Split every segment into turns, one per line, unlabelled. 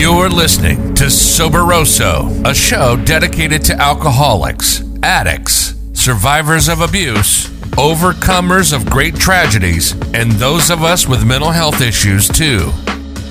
You're listening to Soberoso, a show dedicated to alcoholics, addicts, survivors of abuse, overcomers of great tragedies, and those of us with mental health issues too.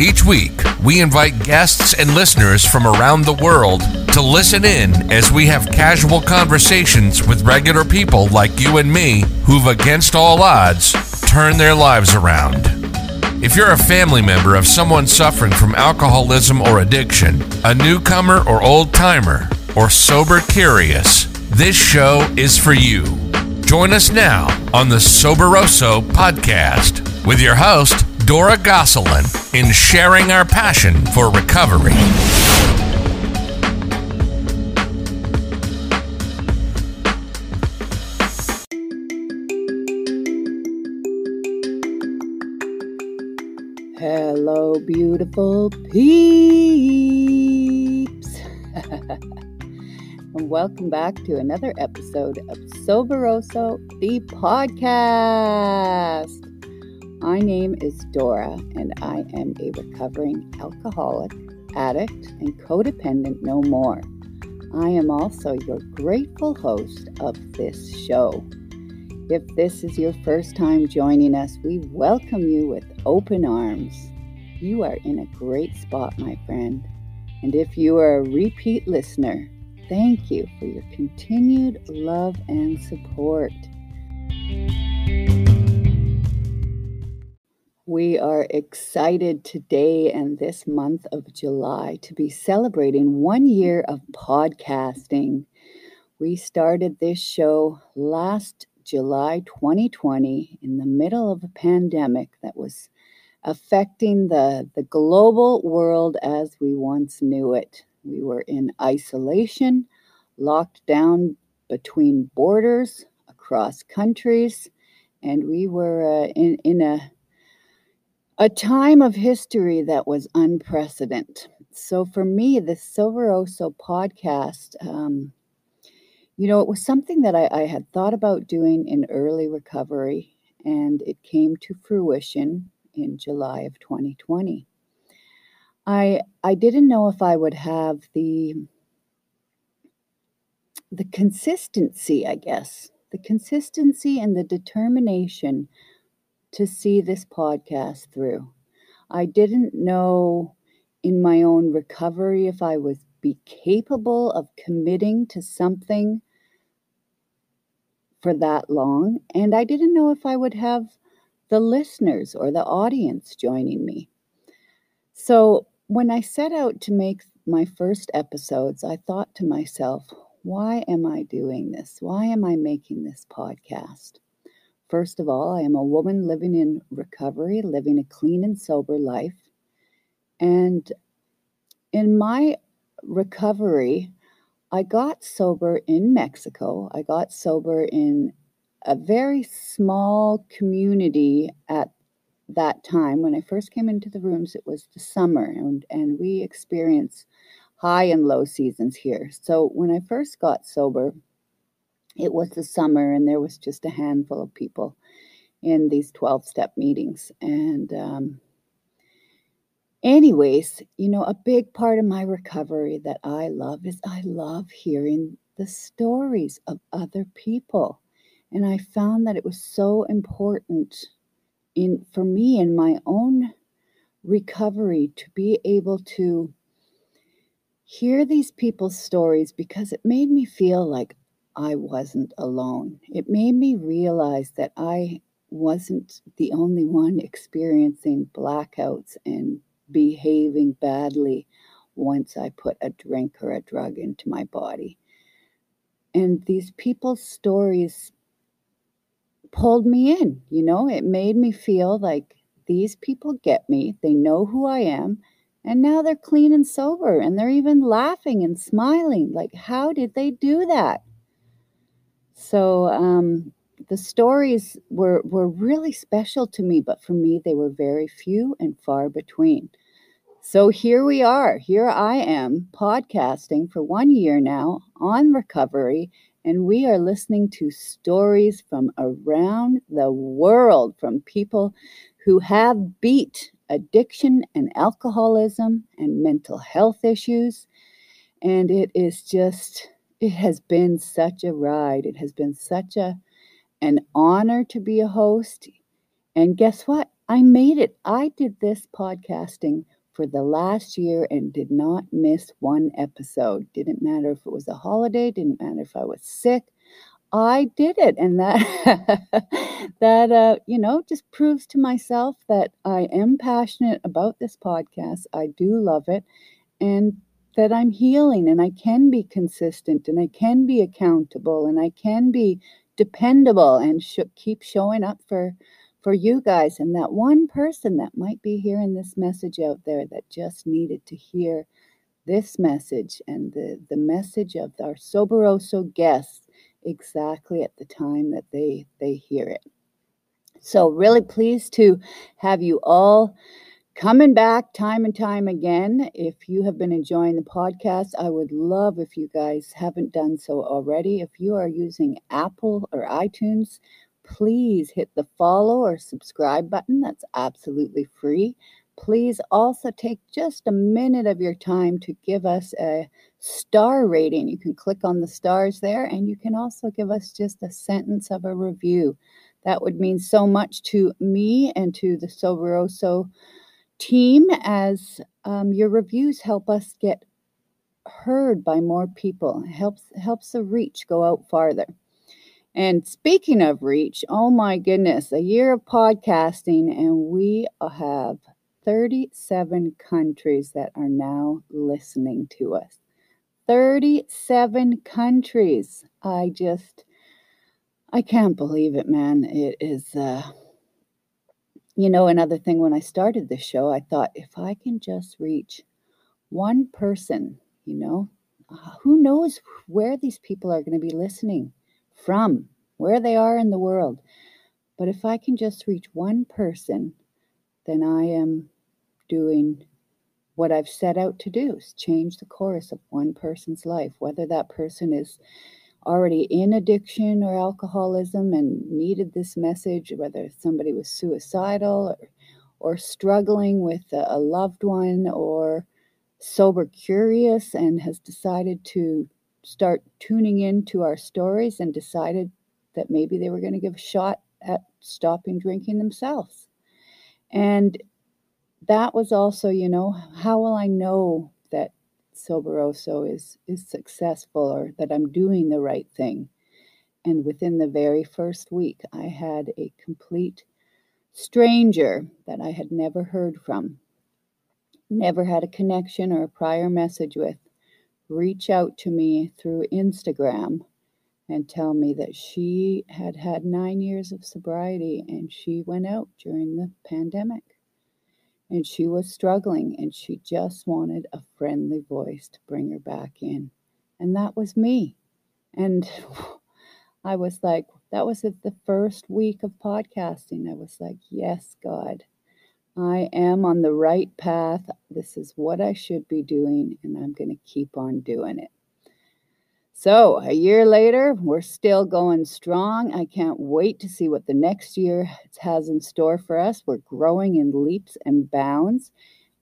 Each week, we invite guests and listeners from around the world to listen in as we have casual conversations with regular people like you and me who've, against all odds, turned their lives around. If you're a family member of someone suffering from alcoholism or addiction, a newcomer or old timer, or sober curious, this show is for you. Join us now on the Soberoso podcast with your host, Dora Gosselin, in sharing our passion for recovery.
Beautiful peeps. and welcome back to another episode of Soberoso, the podcast. My name is Dora, and I am a recovering alcoholic, addict, and codependent no more. I am also your grateful host of this show. If this is your first time joining us, we welcome you with open arms. You are in a great spot, my friend. And if you are a repeat listener, thank you for your continued love and support. We are excited today and this month of July to be celebrating one year of podcasting. We started this show last July 2020 in the middle of a pandemic that was affecting the, the global world as we once knew it. We were in isolation, locked down between borders across countries, and we were uh, in, in a, a time of history that was unprecedented. So for me, the Soberoso podcast, um, you know, it was something that I, I had thought about doing in early recovery, and it came to fruition in July of 2020. I I didn't know if I would have the the consistency, I guess, the consistency and the determination to see this podcast through. I didn't know in my own recovery if I was be capable of committing to something for that long. And I didn't know if I would have the listeners or the audience joining me. So when I set out to make my first episodes, I thought to myself, why am I doing this? Why am I making this podcast? First of all, I am a woman living in recovery, living a clean and sober life. And in my recovery, I got sober in Mexico. I got sober in a very small community at that time. When I first came into the rooms, it was the summer, and, and we experienced high and low seasons here. So when I first got sober, it was the summer, and there was just a handful of people in these 12 step meetings. And um, anyways, you know, a big part of my recovery that I love is I love hearing the stories of other people. And I found that it was so important in for me in my own recovery to be able to hear these people's stories because it made me feel like I wasn't alone. It made me realize that I wasn't the only one experiencing blackouts and behaving badly once I put a drink or a drug into my body. And these people's stories pulled me in, you know, it made me feel like these people get me, they know who I am, and now they're clean and sober and they're even laughing and smiling. Like, how did they do that? So, um, the stories were, were really special to me, but for me, they were very few and far between. So here we are. Here I am podcasting for one year now on recovery, and we are listening to stories from around the world from people who have beat addiction and alcoholism and mental health issues. And it is just, it has been such a ride. It has been such a an honor to be a host. And guess what? I made it. I did this podcasting for the last year and did not miss one episode. Didn't matter if it was a holiday, didn't matter if I was sick. I did it and that that uh you know just proves to myself that I am passionate about this podcast. I do love it and that I'm healing and I can be consistent and I can be accountable and I can be dependable and sh- keep showing up for for you guys and that one person that might be hearing this message out there that just needed to hear this message and the, the message of our Soberoso guests exactly at the time that they they hear it. So really pleased to have you all coming back time and time again. If you have been enjoying the podcast, I would love if you guys haven't done so already. If you are using Apple or iTunes, please hit the follow or subscribe button. That's absolutely free. Please also take just a minute of your time to give us a star rating. You can click on the stars there, and you can also give us just a sentence of a review. That would mean so much to me and to the Soberoso team as um, your reviews help us get heard by more people. It helps helps the reach go out farther. And speaking of reach, oh my goodness, a year of podcasting, and we have 37 countries that are now listening to us. 37 countries. I just, I can't believe it, man. It is, uh, you know, another thing when I started this show, I thought if I can just reach one person, you know, uh, who knows where these people are going to be listening from, where they are in the world. But if I can just reach one person, then I am doing what I've set out to do is change the course of one person's life, whether that person is already in addiction or alcoholism and needed this message, whether somebody was suicidal or, or struggling with a, a loved one or sober curious and has decided to start tuning into our stories and decided that maybe they were going to give a shot at stopping drinking themselves. And that was also, you know, how will I know that Soberoso is is successful or that I'm doing the right thing? And within the very first week, I had a complete stranger that I had never heard from, never had a connection or a prior message with, reach out to me through Instagram and tell me that she had had nine years of sobriety and she went out during the pandemic. And she was struggling and she just wanted a friendly voice to bring her back in. And that was me. And I was like, that was the first week of podcasting. I was like, yes, God, I am on the right path. This is what I should be doing, and I'm going to keep on doing it. So, a year later, we're still going strong. I can't wait to see what the next year has in store for us. We're growing in leaps and bounds.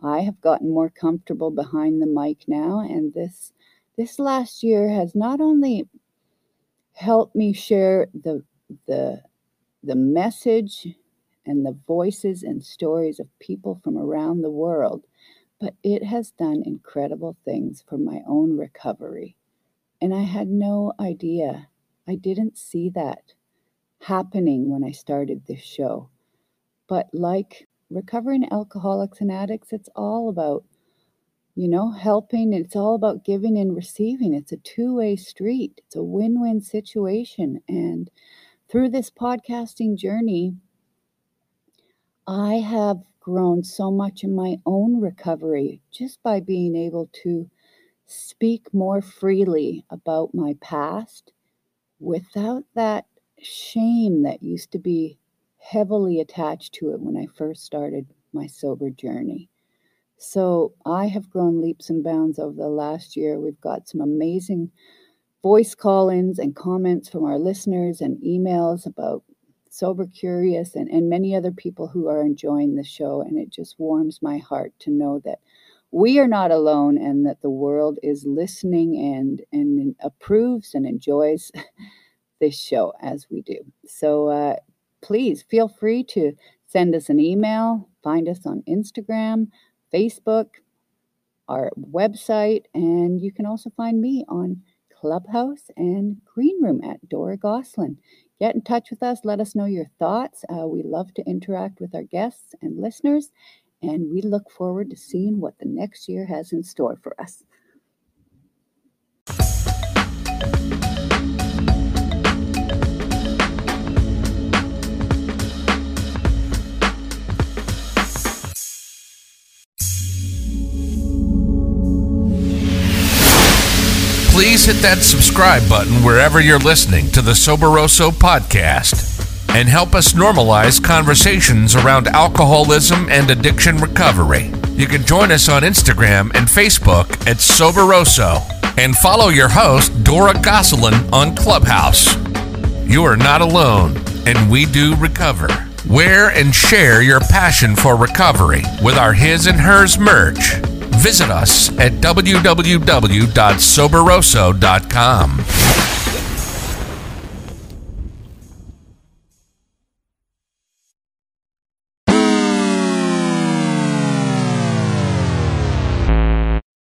I have gotten more comfortable behind the mic now, and this this last year has not only helped me share the the the message and the voices and stories of people from around the world, but it has done incredible things for my own recovery. And I had no idea. I didn't see that happening when I started this show. But like recovering alcoholics and addicts, it's all about, you know, helping. It's all about giving and receiving. It's a two way street, it's a win win situation. And through this podcasting journey, I have grown so much in my own recovery just by being able to speak more freely about my past without that shame that used to be heavily attached to it when I first started my sober journey. So I have grown leaps and bounds over the last year. We've got some amazing voice call ins and comments from our listeners and emails about Sober Curious and, and many other people who are enjoying the show. And it just warms my heart to know that we are not alone and that the world is listening and, and approves and enjoys this show as we do. So uh, please feel free to send us an email, find us on Instagram, Facebook, our website, and you can also find me on Clubhouse and Green Room at Dora Gosselin. Get in touch with us. Let us know your thoughts. Uh, we love to interact with our guests and listeners, and we look forward to seeing what the next year has in store for us.
Please hit that subscribe button wherever you're listening to the Soberoso podcast and help us normalize conversations around alcoholism and addiction recovery. You can join us on Instagram and Facebook at Soberoso and follow your host, Dora Gosselin, on Clubhouse. You are not alone, and we do recover. Wear and share your passion for recovery with our His and Hers merch Visit us at www.soberoso.com.